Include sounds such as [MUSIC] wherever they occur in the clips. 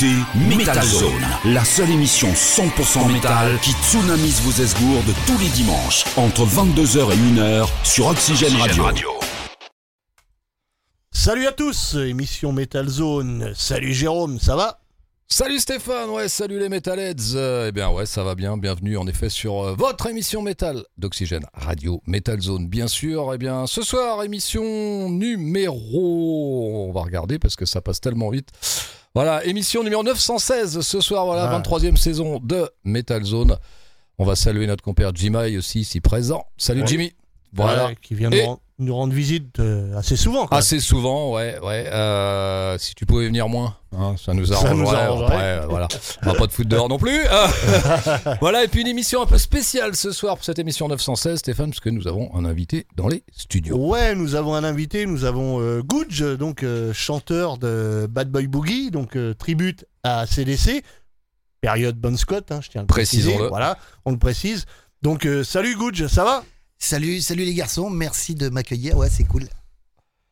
Écoutez Metal Zone, la seule émission 100% métal qui tsunamise vos esgourdes tous les dimanches entre 22h et 1h sur Oxygène Radio. Salut à tous, émission Metal Zone. Salut Jérôme, ça va? Salut Stéphane, ouais, salut les Metalheads. Euh, eh bien ouais, ça va bien. Bienvenue en effet sur euh, votre émission métal d'Oxygène Radio Metal Zone, bien sûr. Eh bien ce soir, émission numéro, on va regarder parce que ça passe tellement vite. Voilà, émission numéro 916 ce soir, voilà, Ah. 23e saison de Metal Zone. On va saluer notre compère Jimmy aussi, ici présent. Salut Ouais. Jimmy. Voilà. Ouais, qui vient Et- nous, ren- nous rendre visite euh, assez souvent. Assez souvent, ouais, ouais. Euh, si tu pouvais venir moins, hein, ça nous Ça arrangerait. nous arrangerait. Euh, voilà, on va pas te foutre dehors non plus. Euh, [LAUGHS] voilà, et puis une émission un peu spéciale ce soir pour cette émission 916, Stéphane, parce que nous avons un invité dans les studios. Ouais, nous avons un invité, nous avons euh, Gouge, donc euh, chanteur de Bad Boy Boogie, donc tribute à CDC, période Bon Scott, hein, je tiens à le préciser. Voilà, on le précise. Donc salut Gouge, ça va? Salut, salut les garçons, merci de m'accueillir. Ouais, c'est cool.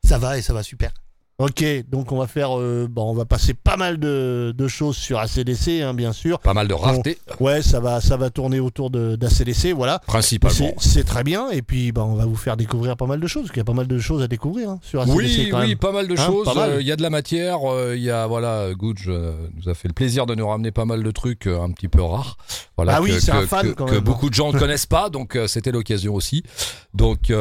Ça va et ça va super. Ok, donc on va faire, euh, bon, on va passer pas mal de, de choses sur ACDC, hein, bien sûr. Pas mal de raretés, Ouais, ça va, ça va tourner autour d'ACDC, voilà. principalement. C'est très bien, et puis bah, on va vous faire découvrir pas mal de choses, parce qu'il y a pas mal de choses à découvrir hein, sur ACDC Oui, quand oui, même. pas mal de Hein, choses. Euh, Il y a de la matière. euh, Il y a voilà, Gouge euh, nous a fait le plaisir de nous ramener pas mal de trucs un petit peu rares. Voilà, Ah oui, c'est un fan que- quand que même, beaucoup de gens [LAUGHS] ne connaissent pas, donc c'était l'occasion aussi. Donc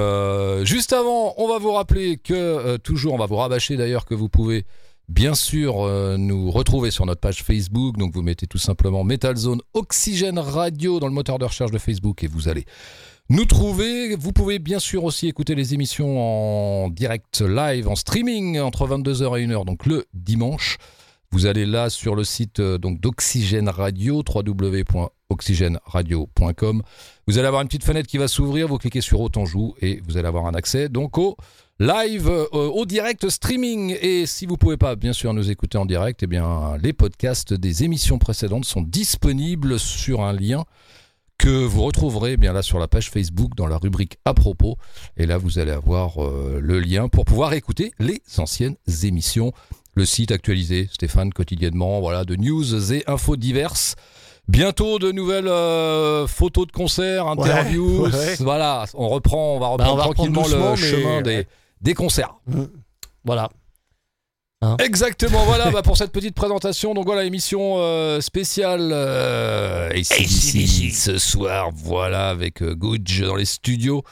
juste avant, on va vous rappeler que toujours, on va vous rabâcher d'ailleurs que vous pouvez bien sûr euh, nous retrouver sur notre page Facebook. Donc vous mettez tout simplement Metal Zone Oxygène Radio dans le moteur de recherche de Facebook et vous allez nous trouver. Vous pouvez bien sûr aussi écouter les émissions en direct live, en streaming entre 22h et 1h, donc le dimanche. Vous allez là sur le site euh, d'Oxygène Radio, www.oxygèneradio.com. Vous allez avoir une petite fenêtre qui va s'ouvrir, vous cliquez sur Autant joue et vous allez avoir un accès donc au live, euh, au direct streaming. Et si vous pouvez pas bien sûr nous écouter en direct, eh bien les podcasts des émissions précédentes sont disponibles sur un lien que vous retrouverez eh bien là sur la page Facebook dans la rubrique à propos. Et là, vous allez avoir euh, le lien pour pouvoir écouter les anciennes émissions. Le site actualisé, Stéphane, quotidiennement, voilà, de news et infos diverses. Bientôt de nouvelles euh, photos de concerts, interviews. ouais. Voilà, on reprend, on va reprendre Bah, on va reprendre tranquillement le chemin des, des concerts. Mm. Voilà. Exactement, voilà bah, pour cette petite présentation. Donc voilà, émission euh, spéciale euh, AC/DC ce soir, voilà, avec euh, dans les studios.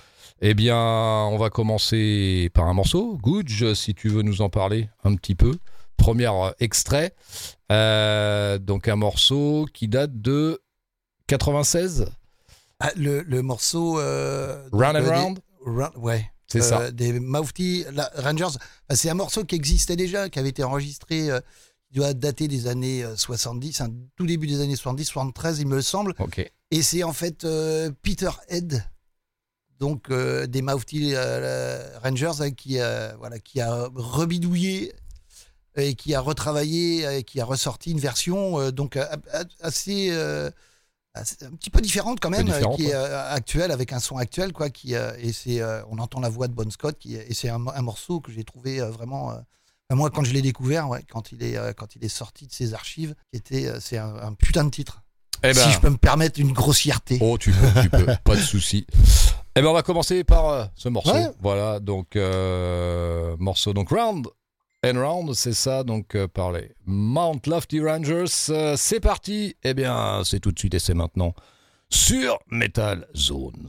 Eh bien, on va commencer par un morceau. Gouge, si tu veux nous en parler un petit peu. Premier euh, extrait. Euh, donc un morceau qui date de 96, Ah, le, le morceau. euh, Round and. Round- ouais. C'est Euh, ça. Des Mouthy la- Rangers. Bah, c'est un morceau qui existait déjà, qui avait été enregistré, euh, qui doit dater des années euh, 70, un tout début des années 70, 73, il me semble. Et c'est en fait euh, Peter Head, donc euh, des Mouthy euh, Rangers, hein, qui, euh, voilà, qui a rebidouillé et qui a retravaillé et qui a ressorti une version euh, donc euh, euh, assez- un petit peu différente quand même, différente, qui est euh, actuelle avec un son actuel quoi. Qui euh, et c'est euh, on entend la voix de Bon Scott qui et c'est un, un morceau que j'ai trouvé euh, vraiment. euh, moi, quand je l'ai découvert, ouais, quand il est euh, quand il est sorti de ses archives, était euh, c'est un, un putain de titre. Eh ben, Si je peux me permettre une grossièreté. Oh, tu peux, tu peux, pas de souci. Eh ben, on va commencer par euh, ce morceau. Ouais. Voilà, donc euh, morceau donc Round and Round, c'est ça, donc euh, Mount Lofty Rangers. Euh, c'est parti. Eh bien, c'est tout de suite et c'est maintenant sur Metal Zone.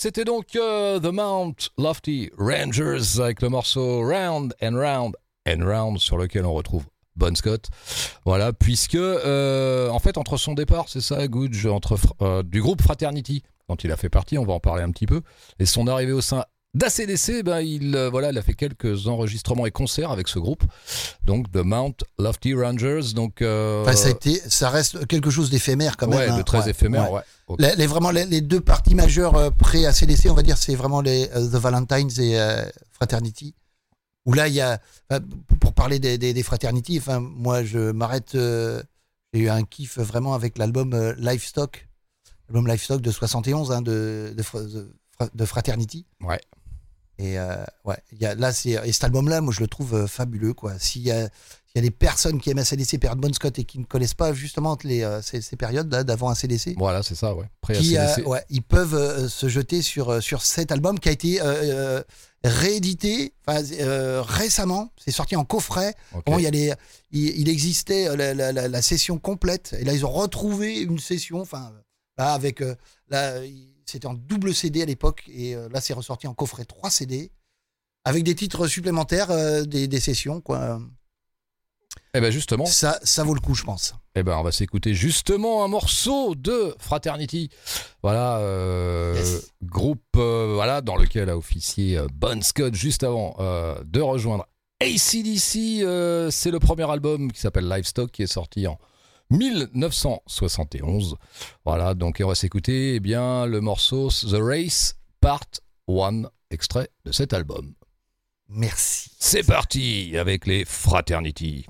C'était donc euh, The Mount Lofty Rangers avec le morceau Round and Round and Round sur lequel on retrouve Bon Scott. Voilà, puisque euh, en fait entre son départ, c'est ça, Goodge, entre euh, du groupe Fraternity dont il a fait partie, on va en parler un petit peu, et son arrivée au sein d'ACDC, ben il euh, voilà, il a fait quelques enregistrements et concerts avec ce groupe, donc The Mount Lofty Rangers, donc euh, Enfin, ça, a été, ça reste quelque chose d'éphémère quand même. ouais, hein. de très Ouais, éphémère, ouais. ouais. Ok. Les, les- vraiment, les, les deux parties majeures euh, pré-ACDC, on va dire, c'est vraiment les euh, The Valentines et Fraternity. Où là, il y a. pour parler des, des, enfin, moi, je m'arrête. J'ai eu un kiff vraiment avec l'album Livestock. L'album Livestock de 71 hein, de, de, de Fraternity. Ouais. Et euh, ouais, il y a, là, c'est, et cet album-là, moi, je le trouve euh, fabuleux. Quoi. S'il y a, s'il y a des personnes qui aiment ACDC, période Bon Scott, et qui ne connaissent pas justement les, euh, ces, ces périodes là, d'avant ACDC, Voilà, c'est ça, ouais. Euh, ouais, ils peuvent euh, se jeter sur, sur cet album qui a été réédité récemment. C'est sorti en coffret. Bon, il, y a les, il, il existait la, la- la- la session complète. Et là, ils ont retrouvé une session. Enfin, avec. là, il- c'était en double CD à l'époque. Et euh, là, c'est ressorti en coffret 3 CD. Avec des titres supplémentaires euh, des, des sessions. Quoi. Eh ben justement, Ça, ça vaut le coup, je pense. eh ben on va s'écouter justement un morceau de Fraternity. Voilà, euh, Yes. groupe euh, voilà dans lequel a officié euh, Bon Scott juste avant de rejoindre ACDC. c'est le premier album qui s'appelle Livestock qui est sorti en 1971. Voilà, donc on va s'écouter eh bien le morceau The Race Part 1, extrait de cet album. Merci. C'est parti avec les Fraternity.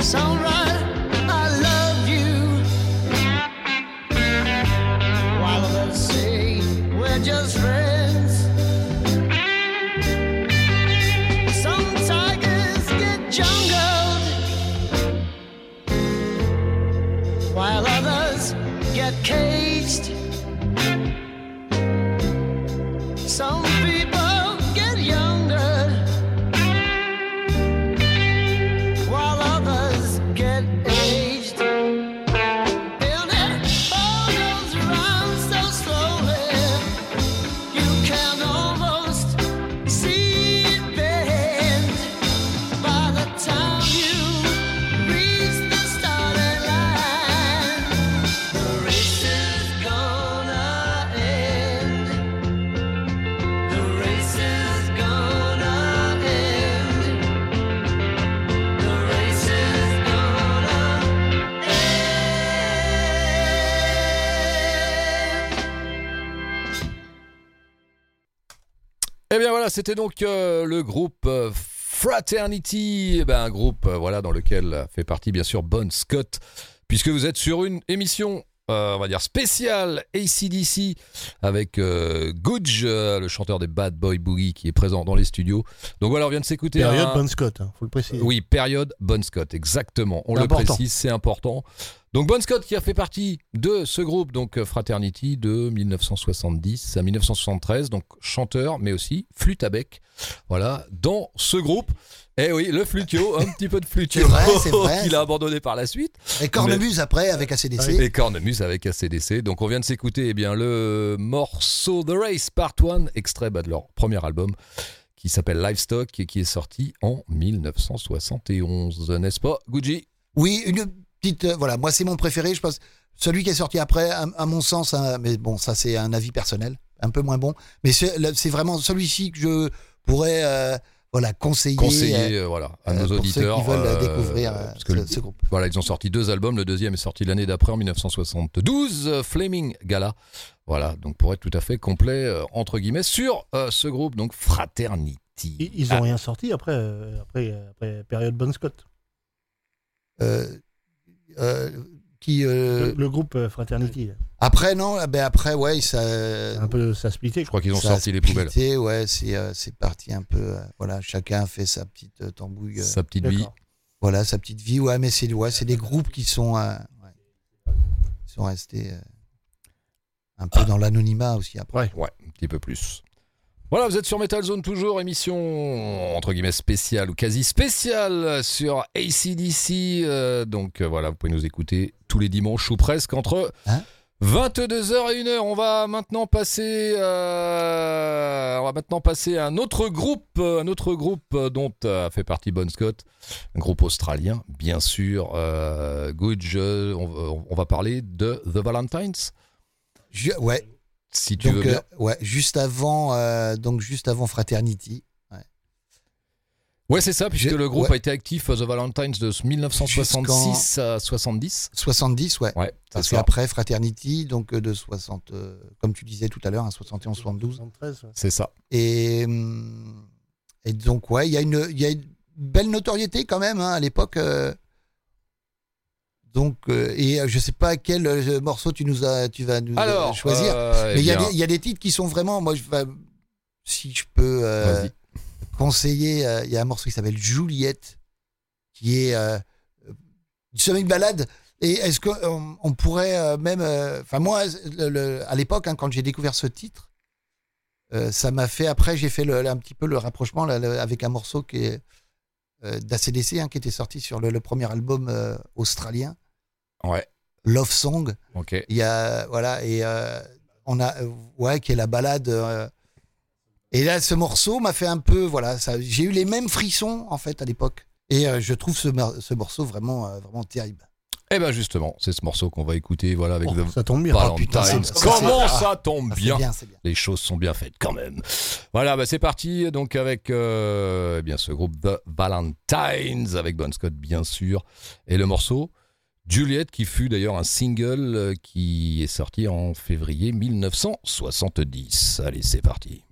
It's alright. C'était donc euh, le groupe euh, Fraternity, Eh ben, un groupe euh, voilà dans lequel fait partie bien sûr Bon Scott, puisque vous êtes sur une émission on va dire spéciale ACDC avec Gudge, le chanteur des Bad Boy Boogie qui est présent dans les studios. Donc voilà, on vient de s'écouter. Période un- Bon Scott, hein, faut le préciser. Oui, période Bon Scott, exactement. On le précise, c'est important. Donc Bon Scott qui a fait partie de ce groupe, donc euh, Fraternity, de 1970 à 1973, donc chanteur, mais aussi flûte à bec. Voilà, dans ce groupe. Eh oui, le flutio, un petit peu de flutio [LAUGHS] qu'il a abandonné par la suite. Et Cornemuse après avec ACDC. Et Cornemuse avec ACDC. Donc on vient de s'écouter eh bien le morceau The Race Part 1, extrait bah, de leur premier album qui s'appelle Livestock et qui est sorti en 1971, n'est-ce pas, Gucci Oui, une petite. euh, voilà, moi c'est mon préféré. Je pense celui qui est sorti après, à, à mon sens, hein, mais bon, ça c'est un avis personnel, un peu moins bon. Mais c'est vraiment celui-ci que je pourrais, euh, voilà, conseiller. Conseiller euh, voilà, à euh, nos pour auditeurs. ceux qui veulent découvrir euh, parce que le- ce, ce groupe. Voilà, ils ont sorti deux albums. Le deuxième est sorti l'année d'après, en 1972, euh, Flaming Gala. Voilà, donc pour être tout à fait complet, euh, entre guillemets, sur euh, ce groupe, donc Fraternity. Ils, ils ont rien sorti après, euh, après, après période Bon Scott. Euh, qui euh, Le, le groupe euh, Fraternity, après non, ah ben après ouais, ça. un peu ça a splitté. Je crois qu'ils ont sorti les poubelles. splitté, Ouais, c'est euh, c'est parti un peu. euh, voilà, chacun a fait sa petite euh, tambouille. euh, Sa petite vie. Voilà, sa petite vie. Ouais, mais c'est ouais, c'est des groupes qui sont, euh, ouais, qui sont restés euh, un peu dans l'anonymat aussi après. Ouais. Ouais, un petit peu plus. Voilà, vous êtes sur Metal Zone toujours, émission entre guillemets spéciale ou quasi spéciale sur ACDC. euh, donc euh, voilà, vous pouvez nous écouter tous les dimanches ou presque entre Hein 22h et 1h. On va maintenant passer, euh, on va maintenant passer à un autre groupe, un autre groupe dont euh, fait partie Bon Scott, un groupe australien, bien sûr. Euh, on, on va parler de The Valentines, ouais, si tu veux donc bien. euh, ouais, juste avant, euh, donc juste avant Fraternity. Ouais, c'est ça, puisque le groupe ouais. a été actif The Valentines de 1966 à 70. 70, ouais. Ouais, c'est Parce qu'après Fraternity, donc euh, de 60, euh, comme tu disais tout à l'heure, hein, 71, 72. 73, ouais. C'est ça. Et, hum, et donc, ouais, il y, a une- il y a une belle notoriété quand même hein, à l'époque. euh. Donc, euh, et euh, je sais pas quel euh, morceau tu, nous as, tu vas nous Alors, choisir. eh Mais il y, y a des titres qui sont vraiment. Moi, je, si je peux conseiller, il y a un morceau qui s'appelle Juliette, qui est une balade. Et est-ce qu'on on pourrait même. Enfin, moi, le- le- à l'époque, hein, quand j'ai découvert ce titre, ça m'a fait. Après, j'ai fait le- un petit peu le rapprochement là, avec un morceau qui est d'ACDC, hein, qui était sorti sur le, le premier album euh, australien, Ouais, Love Song. ok. Il y a voilà et euh, on a euh, ouais qui est la balade. euh, et là, ce morceau m'a fait un peu voilà, j'ai eu les mêmes frissons en fait à l'époque. Et euh, je trouve ce, ce morceau vraiment euh, vraiment terrible. Eh ben justement, c'est ce morceau qu'on va écouter, voilà, avec Oh, The ça tombe bien. Putain, ça, Comment ça tombe Ah, bien? bien. Les choses sont bien faites quand même. Voilà, bah c'est parti donc avec euh, eh bien ce groupe The Valentines avec Bon Scott bien sûr et le morceau Juliette qui fut d'ailleurs un single euh, qui est sorti en février 1970. Allez, c'est parti.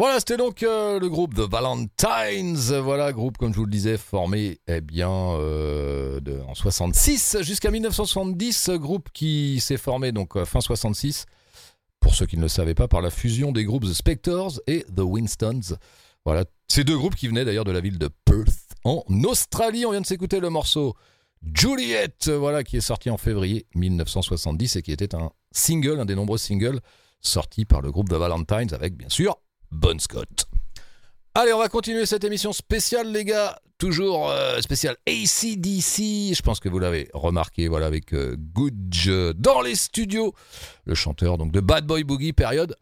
Voilà, c'était donc euh, le groupe The Valentines. Voilà, groupe, comme je vous le disais, formé eh bien, euh, en 66 jusqu'à 1970. Groupe qui s'est formé donc euh, fin 66, pour ceux qui ne le savaient pas, par la fusion des groupes The Spectors et The Winstons. Voilà, ces deux groupes qui venaient d'ailleurs de la ville de Perth en Australie. On vient de s'écouter le morceau Juliet, voilà, qui est sorti en février 1970 et qui était un single, un des nombreux singles sortis par le groupe The Valentines avec bien sûr Bon Scott. Allez, on va continuer cette émission spéciale, les gars. Toujours euh, spéciale ACDC. Je pense que vous l'avez remarqué, voilà, avec euh, euh, dans les studios. Le chanteur donc de Bad Boy Boogie, période.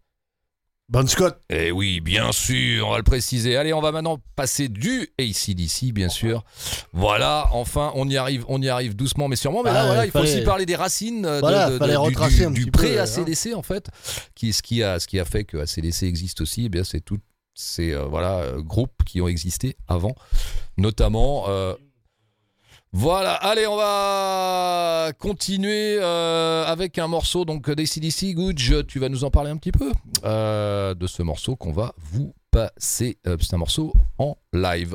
Bon Scott. Eh oui, bien sûr, on va le préciser. Allez, on va maintenant passer du ACDC, bien sûr. Voilà, enfin, on y arrive, on y arrive doucement, mais sûrement. Mais là, Ah, voilà, il faut fallait- aussi parler des racines euh, de- Voilà, de- du- du, du peu, pré-ACDC, en fait. Qui, ce, qui a, ce qui a fait que ACDC existe aussi, eh bien, c'est tous ces euh, voilà, euh, groupes qui ont existé avant, notamment. euh, voilà, allez, on va continuer euh, avec un morceau donc d'ACDC. Gudge, tu vas nous en parler un petit peu euh, de ce morceau qu'on va vous passer. Euh, c'est un morceau en live.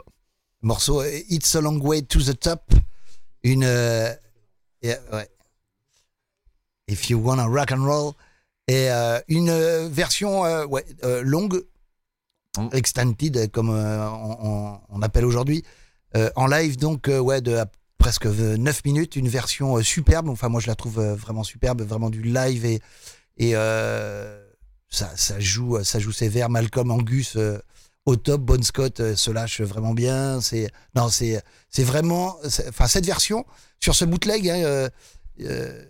morceau It's a Long Way to the Top. Une. ouais. If you wanna rock and roll. Et une version ouais, longue, Mm. extended, comme on, on- on appelle aujourd'hui, euh, en live, donc, euh, ouais, de à presque 9 minutes. Une version euh, superbe. Enfin, moi, je la trouve euh, vraiment superbe, vraiment du live et. et euh, ça, ça, joue, ça joue sévère. Malcolm Angus au top. Bon Scott euh, se lâche vraiment bien. C'est non, c'est c'est vraiment. Enfin, cette version sur ce bootleg. Hein, euh, euh,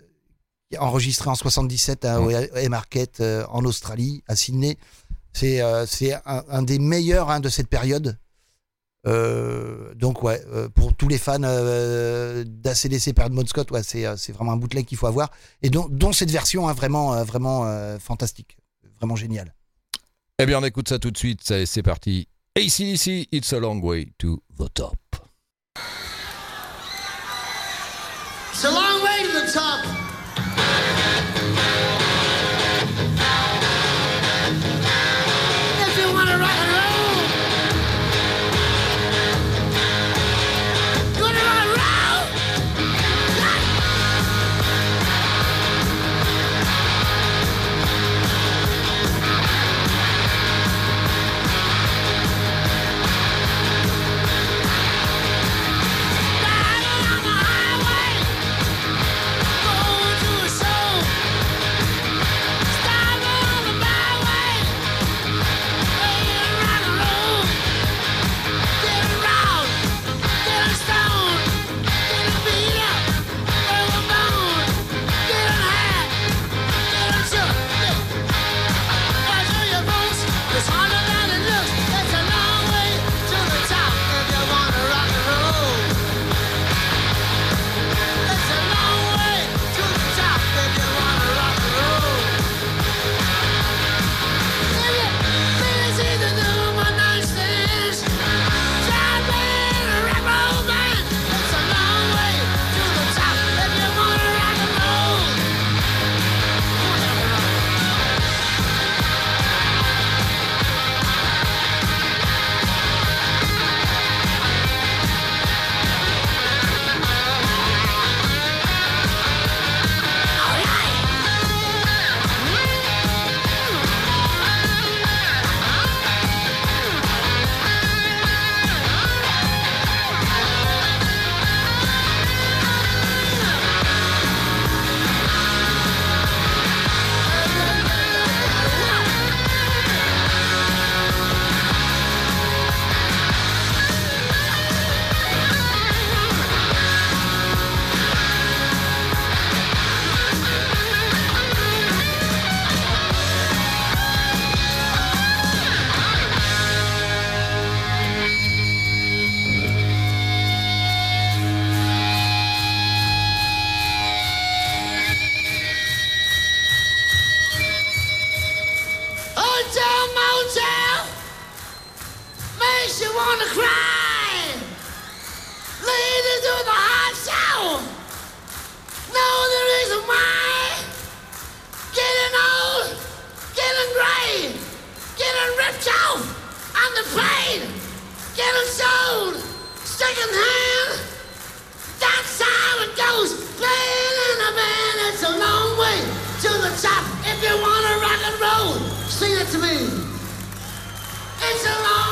enregistré en 77 à Mm. Hay Market en Australie, à Sydney. C'est c'est un, un des meilleurs hein, de cette période. Euh, donc ouais, euh, pour tous les fans euh, d'ACDC période Bon Scott, ouais, c'est euh, c'est vraiment un bootleg qu'il faut avoir et dont, dont cette version hein, vraiment euh, vraiment euh, fantastique, vraiment génial. Eh bien, on écoute ça tout de suite. Ça, C'est parti. ACDC, It's a Long Way to the Top. It's a long way to the top. Get them sold! Stick them hand! That's how it goes! Playing in a band, it's a long way to the top. If you wanna rock and roll, sing it to me. It's a long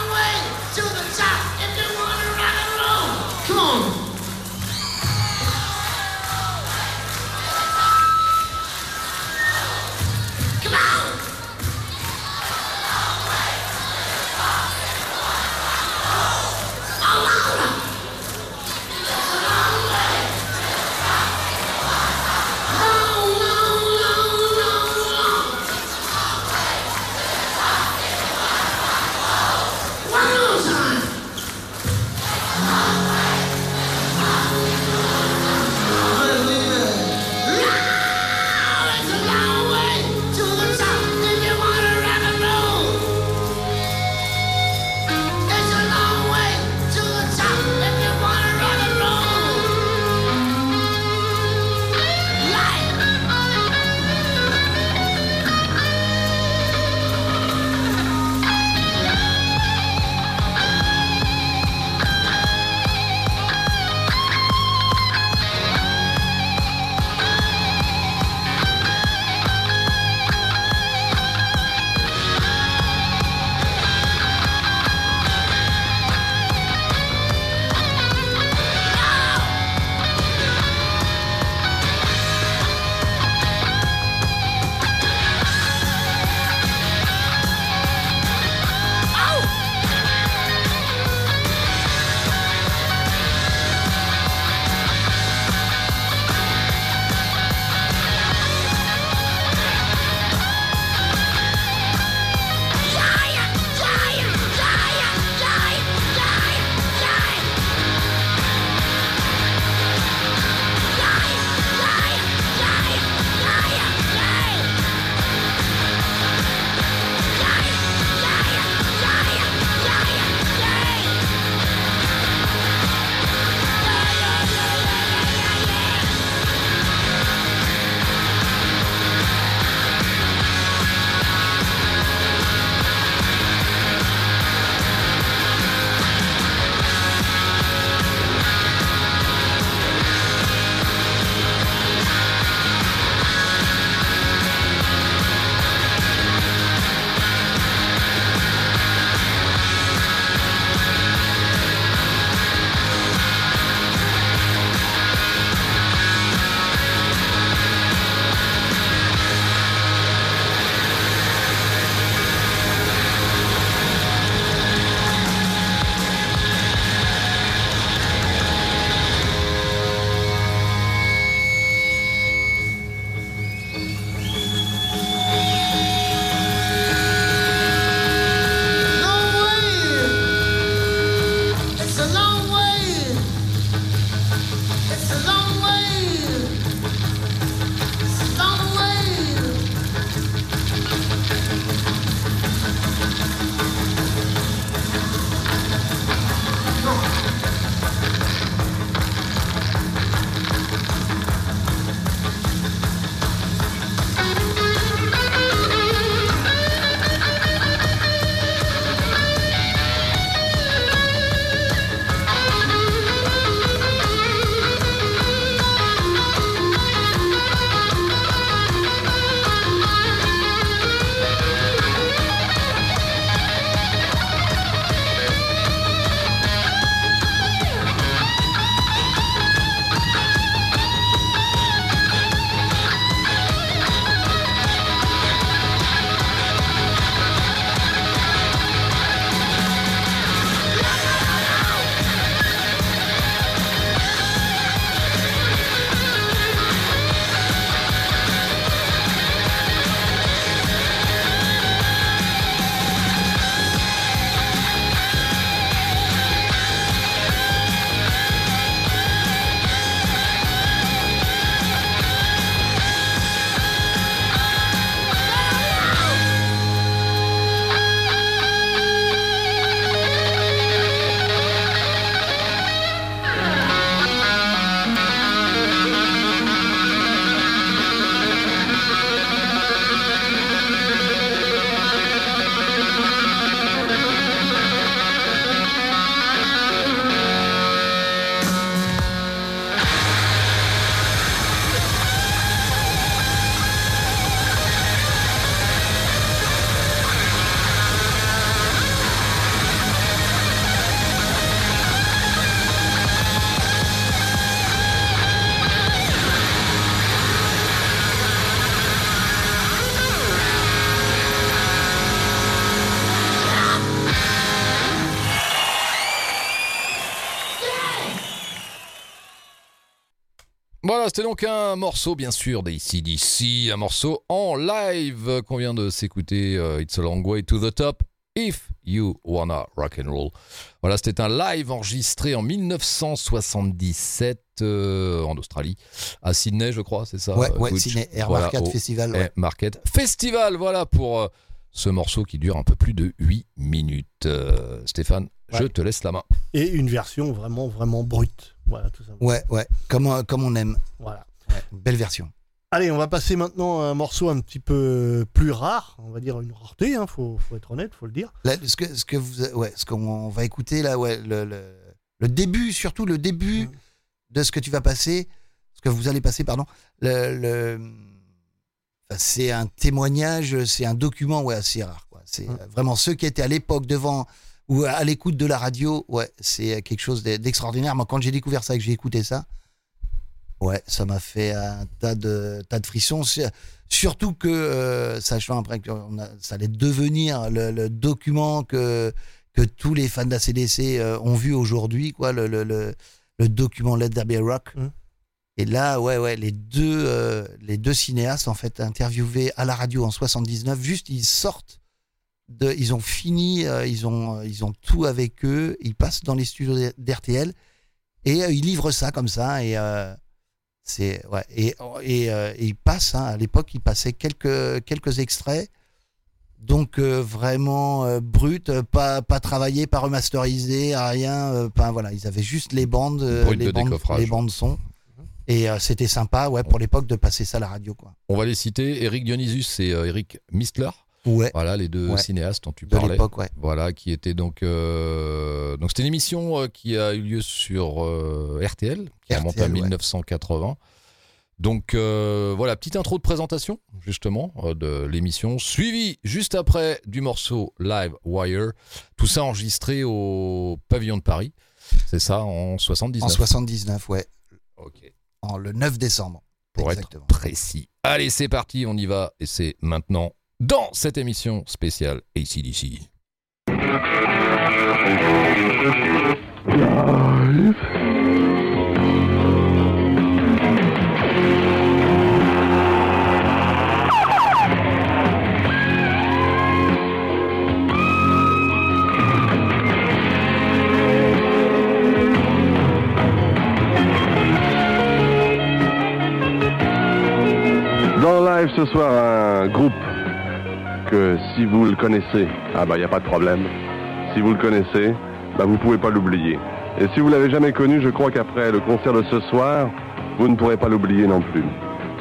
c'était donc un morceau, bien sûr, d'ACDC, un morceau en live qu'on vient de s'écouter. euh, It's a long way to the top. If you wanna rock and roll. Voilà, c'était un live enregistré en 1977 euh, en Australie, à Sydney, je crois, c'est ça Ouais, ouais, Ciné Air Voilà, Market Festival. ouais. Air Market Festival. Voilà pour euh, ce morceau qui dure un peu plus de 8 minutes. Euh, Stéphane, je te laisse la main. Et une version vraiment, vraiment brute. Voilà, tout ça. Ouais, ouais, comme, euh, comme on aime. Voilà. Ouais, belle version. Allez, on va passer maintenant à un morceau un petit peu plus rare. On va dire une rareté, hein, faut, faut être honnête, faut le dire. Là, ce que, ce que vous, ouais, ce qu'on va écouter là, ouais, le, le, le début, surtout le début Mhm. de ce que tu vas passer, ce que vous allez passer, pardon. Le, c'est un témoignage, c'est un document, ouais, assez rare. C'est Mhm. euh, vraiment ceux qui étaient à l'époque devant ou à l'écoute de la radio, ouais, c'est quelque chose d'e- d'extraordinaire. Moi, quand j'ai découvert ça et que j'ai écouté ça, ouais, ça m'a fait un tas de, tas de frissons. Surtout que, euh, sachant après que ça allait devenir le, le document que, que tous les fans de la CDC euh, ont vu aujourd'hui, quoi, le, le, le, document Let There Be Rock. Mhm. Et là, ouais, ouais, les deux, euh, les deux cinéastes, en fait, interviewés à la radio en 79, juste, ils sortent de, ils ont fini, euh, ils ont, euh, ils ont tout avec eux, ils passent dans les studios d'RTL et euh, ils livrent ça comme ça et euh, c'est ouais et et, et ils passent hein, à l'époque ils passaient quelques quelques extraits. Donc vraiment brut pas pas travaillé pas remasterisé rien pas voilà. Ils avaient juste les bandes les de bandes les bandes son. Et euh, c'était sympa ouais pour l'époque de passer ça à la radio quoi. On va les citer. Eric Dionysus et euh, Eric Mistler. Ouais Voilà les deux Ouais. cinéastes dont tu de parlais. l'époque ouais Voilà, qui était donc. euh, Donc, c'était une émission euh, qui a eu lieu sur euh, RTL, qui remonte à RTL, ouais. 1980. Donc, euh, voilà, petite intro de présentation, justement, de l'émission, suivi juste après du morceau Live Wire. Tout ça enregistré au Pavillon de Paris. C'est ça, en 79. en 79 ouais Ok. en le 9 décembre Pour exactement être précis. Allez, c'est parti, on y va. Et c'est maintenant dans cette émission spéciale ACDC. Dans live ce soir, un groupe si vous le connaissez, ah bah il n'y a pas de problème. Si vous le connaissez, bah vous pouvez pas l'oublier. Et si vous l'avez jamais connu, je crois qu'après le concert de ce soir, vous ne pourrez pas l'oublier non plus.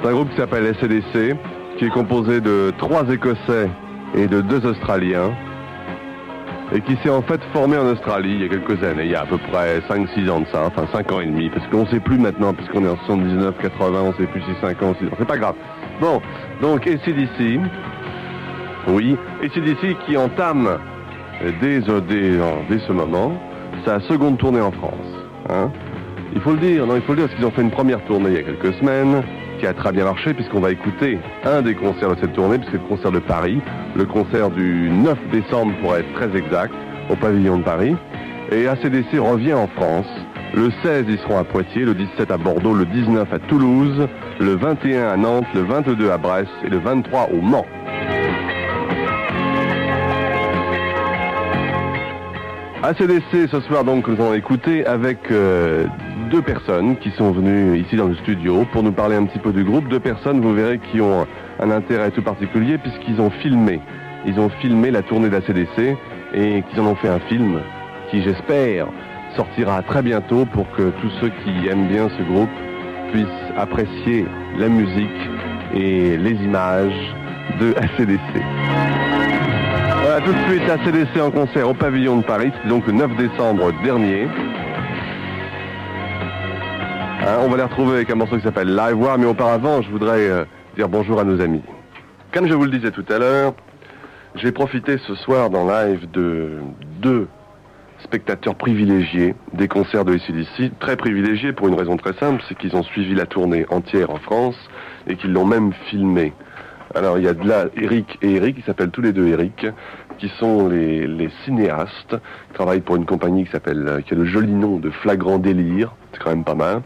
C'est un groupe qui s'appelle SCDC, qui est composé de trois Écossais et de deux Australiens, et qui s'est en fait formé en Australie il y a quelques années, il y a à peu près 5-6 ans de ça, enfin 5 ans et demi, parce qu'on ne sait plus maintenant, puisqu'on est en 79, 80, on ne sait plus si 5 ans, 6 ans, c'est pas grave. Bon, donc ACDC, oui, ACDC qui entame dès, euh, dès, euh, ce moment sa seconde tournée en France. hein. Il faut le dire, non, il faut le dire, parce qu'ils ont fait une première tournée il y a quelques semaines, qui a très bien marché, puisqu'on va écouter un des concerts de cette tournée, puisque c'est le concert de Paris, le concert du 9 décembre pour être très exact, au pavillon de Paris. Et ACDC revient en France. Le 16, ils seront à Poitiers, le 17 à Bordeaux, le 19 à Toulouse, le 21 à Nantes, le 22 à Brest et le 23 au Mans. ACDC ce soir donc nous allons écouter avec euh, deux personnes qui sont venues ici dans le studio pour nous parler un petit peu du groupe. Deux personnes, vous verrez, qui ont un intérêt tout particulier puisqu'ils ont filmé. Ils ont filmé la tournée d'ACDC et qu'ils en ont fait un film qui, j'espère, sortira très bientôt pour que tous ceux qui aiment bien ce groupe puissent apprécier la musique et les images de ACDC. Voilà, tout de suite ACDC en concert au pavillon de Paris, c'était donc le 9 décembre dernier. Hein, on va les retrouver avec un morceau qui s'appelle Live War, mais auparavant, je voudrais euh, dire bonjour à nos amis. Comme je vous le disais tout à l'heure, j'ai profité ce soir dans live de deux spectateurs privilégiés des concerts de ACDC, très privilégiés pour une raison très simple, c'est qu'ils ont suivi la tournée entière en France et qu'ils l'ont même filmé. Alors il y a de là Eric et Eric, ils s'appellent tous les deux Eric, qui sont les, cinéastes, qui travaillent pour une compagnie qui s'appelle, euh, qui a le joli nom de Flagrant Délire, c'est quand même pas mal.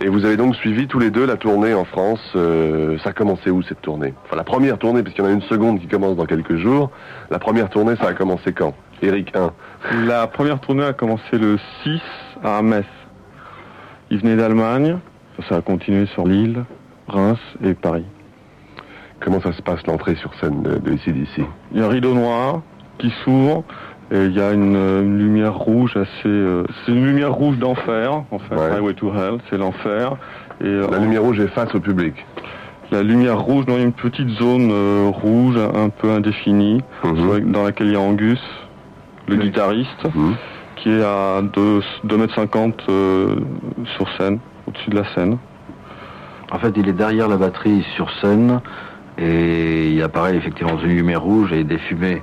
Et vous avez donc suivi tous les deux la tournée en France. euh, ça a commencé où cette tournée? Enfin la première tournée, parce y en a une seconde qui commence dans quelques jours. La première tournée, ça a commencé quand? Eric 1. [LAUGHS] La première tournée a commencé le 6 à Metz. Il venait d'Allemagne, ça a continué sur Lille, Reims et Paris. Comment ça se passe l'entrée sur scène de, de ACDC Il y a un rideau noir qui s'ouvre et il y a une, euh, une lumière rouge assez... euh, c'est une lumière rouge d'enfer, en fait, Ouais. Highway to Hell, c'est l'enfer. Et euh, La lumière rouge est face au public. la lumière rouge dans une petite zone euh, rouge un peu indéfinie, Mhm. dans laquelle il y a Angus, le guitariste, Mhm. qui est à 2, 2 mètres 50 euh, sur scène, au-dessus de la scène. En fait, il est derrière la batterie sur scène et il apparaît effectivement une lumière rouge et des fumées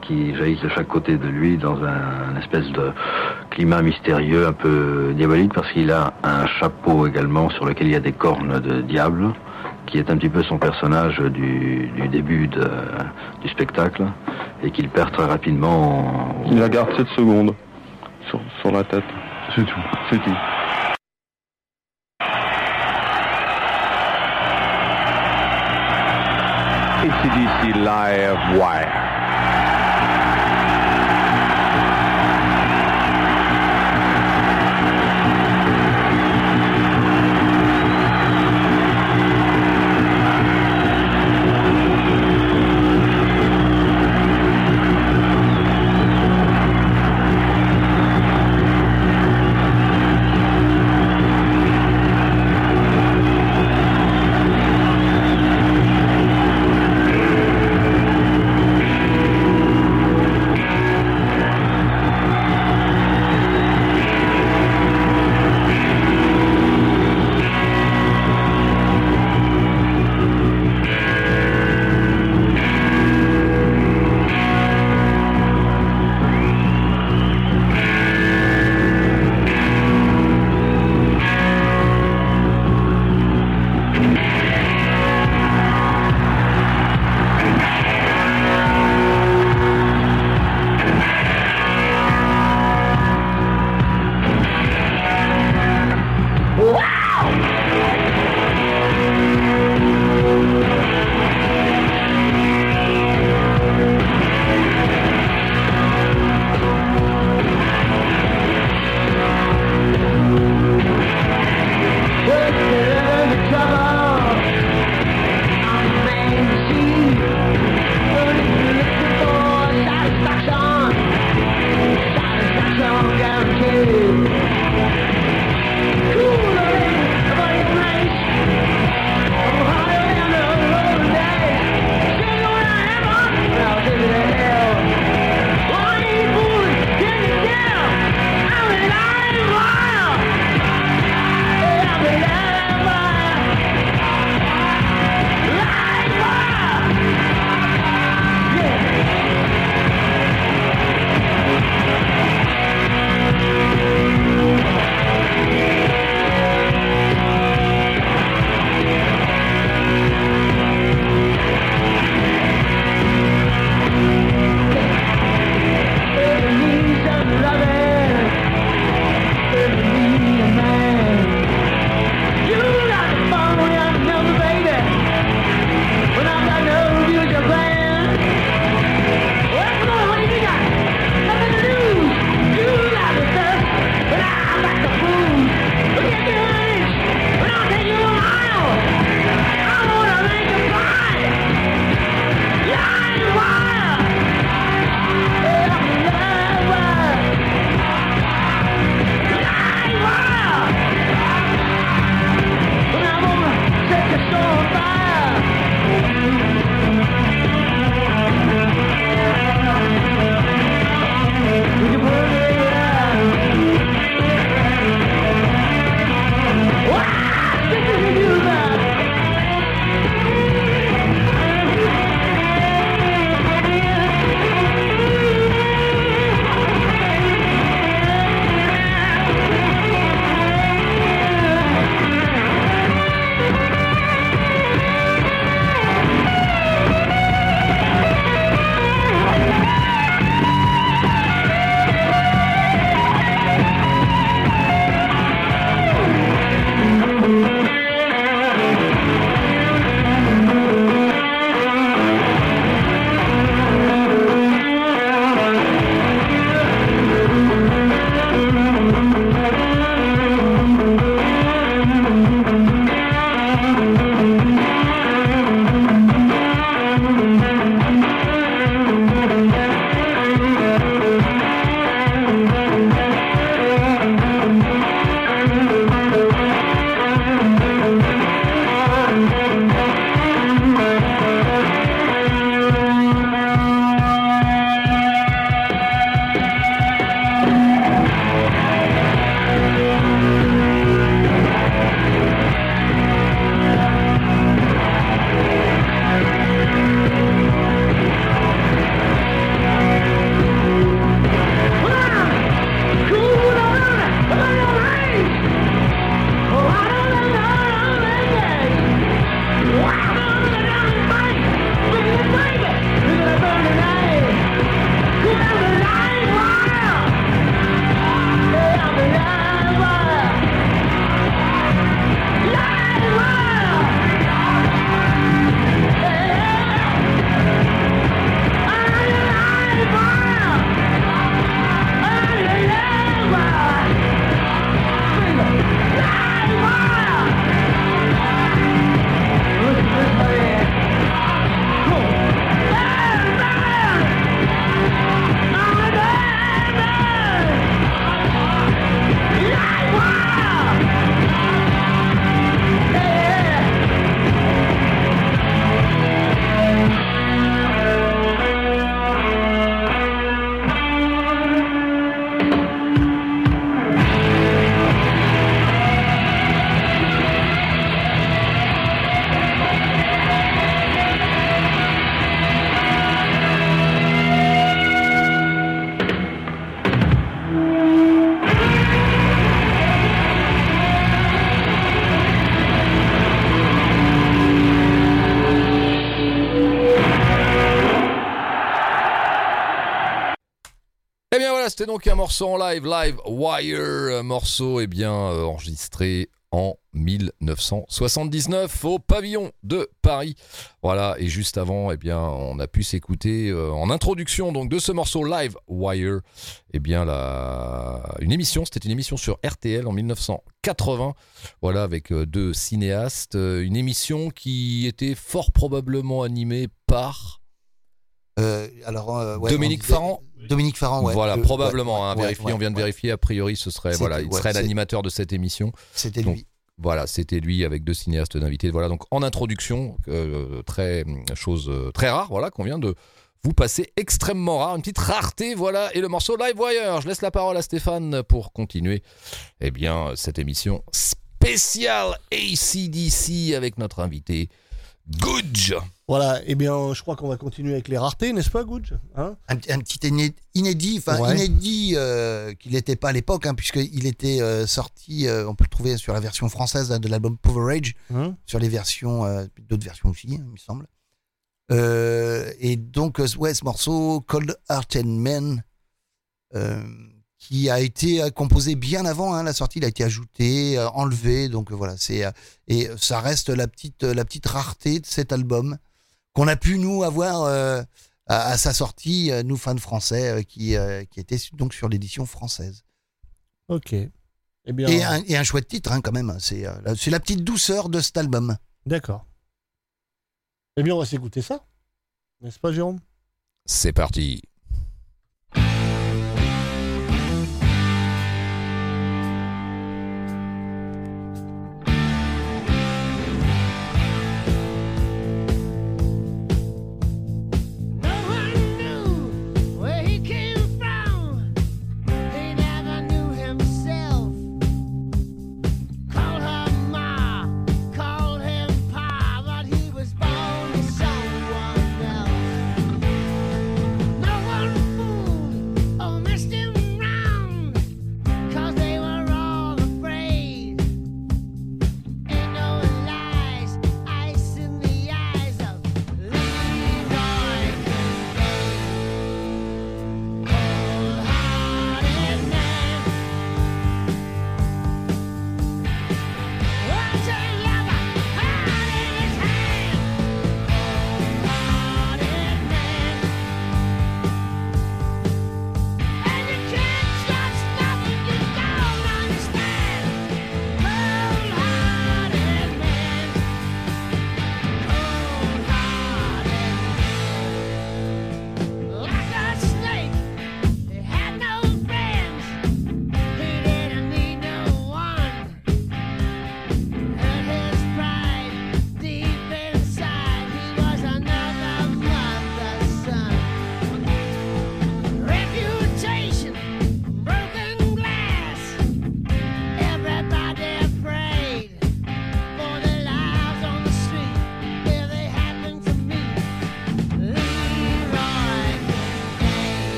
qui jaillissent de chaque côté de lui dans un, un espèce de climat mystérieux un peu diabolique parce qu'il a un chapeau également sur lequel il y a des cornes de diable qui est un petit peu son personnage du, du début de- du spectacle et qu'il perd très rapidement. en- Il la garde 7 secondes sur, sur la tête. C'est tout. C'est tout. ACDC Live Wire. Donc un morceau en live, Live Wire, un morceau eh bien euh, enregistré en 1979 au pavillon de Paris. Voilà, et juste avant, eh bien, on a pu s'écouter euh, en introduction donc de ce morceau Live Wire, eh bien la une émission, c'était une émission sur RTL en 1980. Voilà, avec euh, deux cinéastes, une émission qui était fort probablement animée par Euh, alors, euh, ouais, Dominique disait- Farran. Dominique Farran, ouais. voilà, Euh, probablement, ouais, hein, ouais, on vient de vérifier. A priori, ce serait, voilà, il serait l'animateur de cette émission. C'était lui. Voilà, c'était lui avec deux cinéastes d'invités. Voilà, donc en introduction, euh, très chose très rare, voilà, qu'on vient de vous passer, extrêmement rare, une petite rareté, voilà, et le morceau Live Wire. Je laisse la parole à Stéphane pour continuer, eh bien, cette émission spéciale ACDC avec notre invité Gudge. Voilà, eh bien, je crois qu'on va continuer avec les raretés, n'est-ce pas, Gudge hein? Un, un petit iné- inédit, enfin Ouais. inédit euh, qu'il n'était pas à l'époque, hein, puisqu'il était euh, sorti, euh, on peut le trouver sur la version française hein, de l'album Poverage, Hein? sur les versions, euh, d'autres versions aussi, hein, il me semble. Euh, et donc, ouais, ce morceau, Cold Hearted Man, euh, qui a été euh, composé bien avant hein, la sortie, il a été ajouté, euh, enlevé, donc euh, voilà, c'est euh, et ça reste la petite, la petite rareté de cet album qu'on a pu nous avoir euh, à, à sa sortie, nous fans français, euh, qui, euh, qui était donc sur l'édition française. Ok. Eh bien, Et, un, et un chouette titre hein, quand même, c'est euh, la- c'est la petite douceur de cet album. d'accord. Eh bien, on va s'écouter ça. N'est-ce pas, Jérôme? C'est parti.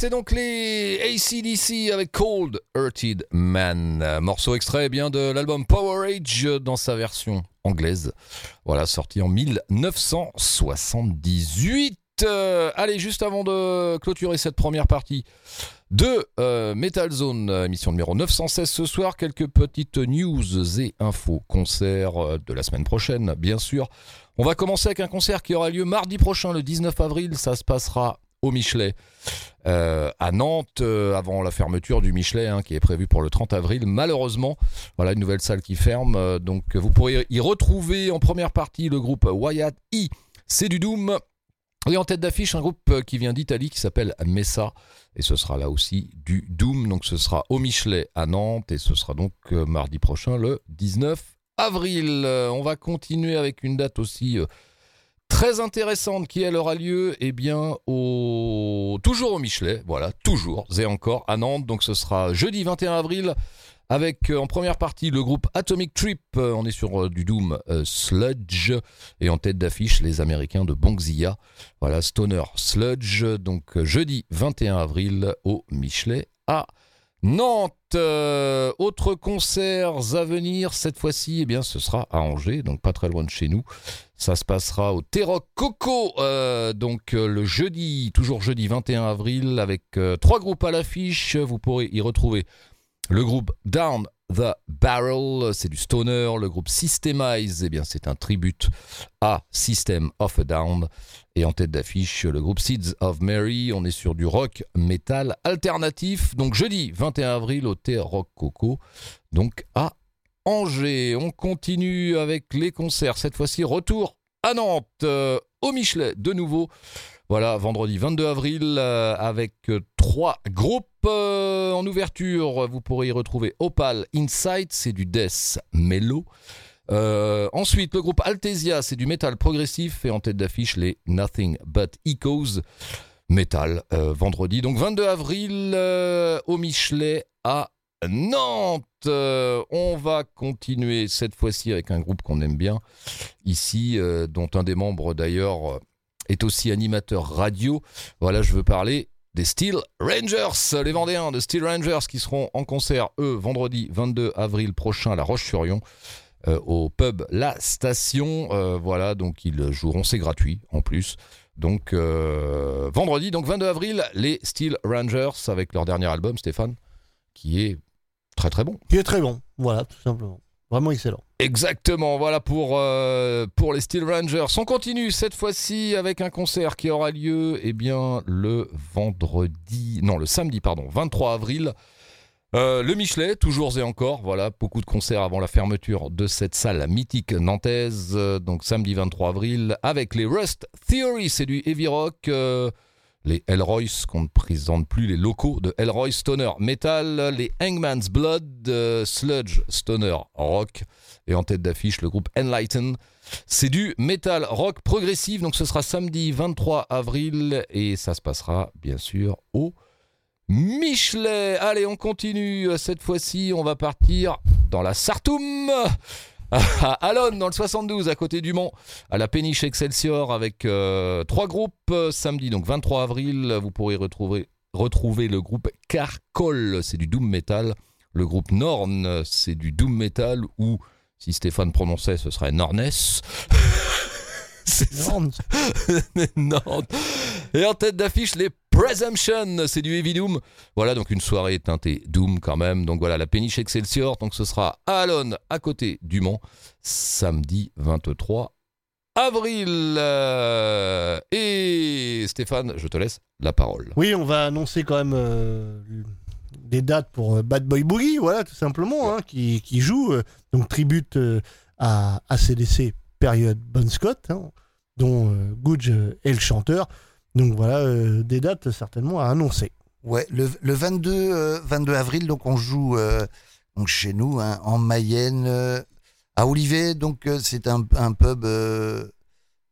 C'était donc les ACDC avec Cold Hearted Man. Euh, Morceau extrait eh bien de l'album Power Age euh, dans sa version anglaise. Voilà, sorti en 1978. Euh, allez, juste avant de clôturer cette première partie de Metal Zone, émission numéro 916 ce soir, quelques petites news et infos concerts euh, de la semaine prochaine, bien sûr. On va commencer avec un concert qui aura lieu mardi prochain, le 19 avril. Ça se passera au Michelet euh, à Nantes euh, avant la fermeture du Michelet hein, qui est prévue pour le 30 avril. Malheureusement, voilà une nouvelle salle qui ferme. euh, donc vous pourrez y retrouver en première partie le groupe Wyatt E. C'est du Doom. Et en tête d'affiche, un groupe qui vient d'Italie qui s'appelle Messa. Et ce sera là aussi du Doom. Donc ce sera au Michelet à Nantes. Et ce sera donc mardi prochain, le 19 avril. On va continuer avec une date aussi très intéressante qui elle aura lieu eh bien au toujours au Michelet. Voilà toujours. Et encore à Nantes. Donc ce sera jeudi 21 avril avec euh, en première partie le groupe Atomic Trip. Euh, on est sur euh, du Doom Sludge. Et en tête d'affiche les Américains de Bongzilla voilà Stoner Sludge. Donc jeudi 21 avril au Michelet à Nantes, Euh, autres concerts à venir, cette fois-ci, eh bien, ce sera à Angers, donc pas très loin de chez nous. Ça se passera au Terroc Coco, euh, donc euh, le jeudi, toujours jeudi 21 avril, avec euh, trois groupes à l'affiche. Vous pourrez y retrouver le groupe Down the Barrel, c'est du stoner. Le groupe Systemize, eh bien, c'est un tribute à System of a Down. Et en tête d'affiche, le groupe Seeds of Mary. On est sur du rock metal alternatif. Donc jeudi 21 avril au T-Rock Coco, donc à Angers. On continue avec les concerts. Cette fois-ci, retour à Nantes, euh, au Michelet de nouveau. Voilà, vendredi 22 avril, euh, avec euh, trois groupes euh, en ouverture. Vous pourrez y retrouver Opal Insight, c'est du death mellow. Euh, ensuite, le groupe Altesia, c'est du métal progressif. Et en tête d'affiche, les Nothing But Echoes. Metal, euh, vendredi. Donc 22 avril, au Michelet à Nantes. On va continuer cette fois-ci avec un groupe qu'on aime bien ici, dont un des membres d'ailleurs est aussi animateur radio. Voilà, je veux parler des Steel Rangers, les Vendéens de Steel Rangers qui seront en concert, eux, vendredi 22 avril prochain à La Roche-sur-Yon. euh, au pub La Station, Euh, voilà, donc ils joueront, c'est gratuit en plus. Donc euh, vendredi, donc 22 avril, les Steel Rangers avec leur dernier album, Stéphane, qui est très très bon. Qui est très bon, voilà, tout simplement. Vraiment excellent. Exactement, voilà pour, euh, pour les Steel Rangers. On continue cette fois-ci avec un concert qui aura lieu eh bien, le vendredi, non le samedi pardon, 23 avril. Euh, le Michelet, toujours et encore, voilà, beaucoup de concerts avant la fermeture de cette salle mythique nantaise, euh, donc samedi 23 avril, avec les Rust Theory, c'est du heavy rock, les Hellroyce, qu'on ne présente plus, les locaux de Hellroyce Stoner Metal, les Hangman's Blood, euh, Sludge Stoner Rock, et en tête d'affiche le groupe Enlighten. C'est du metal rock progressif, donc ce sera samedi 23 avril, et ça se passera bien sûr au Michelet. Allez, on continue. Cette fois-ci, on va partir dans la Sartoum. [LAUGHS] À Alonne, dans le 72, à côté du Mont, à la péniche Excelsior, avec euh, trois groupes. Euh, Samedi, donc 23 avril, vous pourrez retrouver, retrouver le groupe Carcol, c'est du Doom Metal. Le groupe Norn, c'est du Doom Metal, ou si Stéphane prononçait, ce serait Nornes. [LAUGHS] c'est. [LAUGHS] Norn. Et en tête d'affiche, les Presumption, c'est du Heavy Doom. Voilà, donc une soirée teintée Doom quand même. Donc voilà, la péniche Excelsior. Donc ce sera à Alonne, à côté du Mans, samedi 23 avril. Euh, Et Stéphane, je te laisse la parole. Oui, on va annoncer quand même euh, des dates pour euh, Bad Boy Boogie, voilà, tout simplement, hein, qui, joue. donc, tribute à ACDC période Bon Scott, hein, dont Gouge est le chanteur. Donc, voilà, euh, des dates certainement à annoncer. Ouais, le, le 22, euh, 22 avril, donc on joue euh, donc chez nous, hein, en Mayenne, à Olivet. Donc c'est un, un pub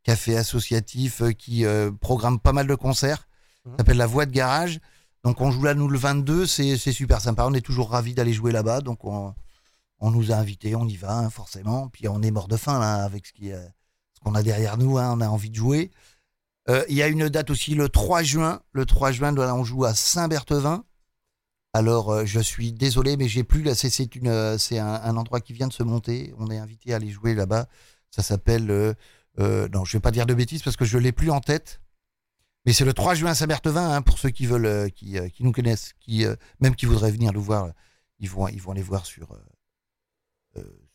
café associatif qui programme pas mal de concerts. Ça s'appelle la Voix de Garage. Donc on joue là, nous, le 22. C'est super sympa. On est toujours ravis d'aller jouer là-bas. Donc on, on nous a invités, on y va, hein, forcément. Puis on est mort de faim là, avec ce qu'on a derrière nous. hein, on a envie de jouer. Euh, Il y a une date aussi le 3 juin. Le 3 juin, on joue à Saint-Berthevin. Alors, euh, je suis désolé, mais j'ai plus. C'est euh, un, endroit qui vient de se monter. On est invité à aller jouer là-bas. Ça s'appelle. non, je vais pas dire de bêtises parce que je l'ai plus en tête. Mais c'est le 3 juin à Saint-Berthevin hein, pour ceux qui veulent, qui, nous connaissent, même qui voudraient venir nous voir. Ils vont, ils vont aller voir sur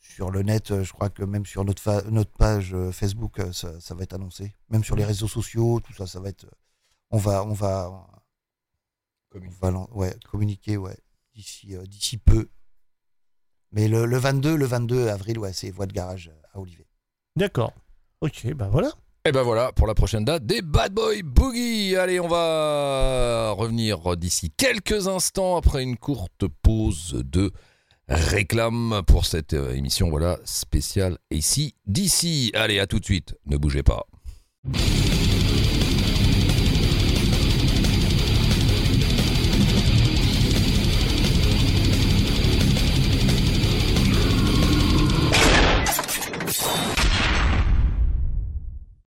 sur le net. euh, Je crois que même sur notre fa- notre page euh, Facebook, euh, ça, ça va être annoncé. Même sur les réseaux sociaux, tout ça, ça va être. On va, on va, on va l'en- ouais, communiquer, ouais, d'ici euh, d'ici peu. Mais le, le 22, le 22 avril, ouais, c'est voie de garage à Olivet. D'accord. Ok, bah voilà. Et ben voilà pour la prochaine date des Bad Boy Boogie. Allez, on va revenir d'ici quelques instants après une courte pause de réclame pour cette euh, émission voilà spéciale ici d'ici. Allez, à tout de suite. Ne bougez pas.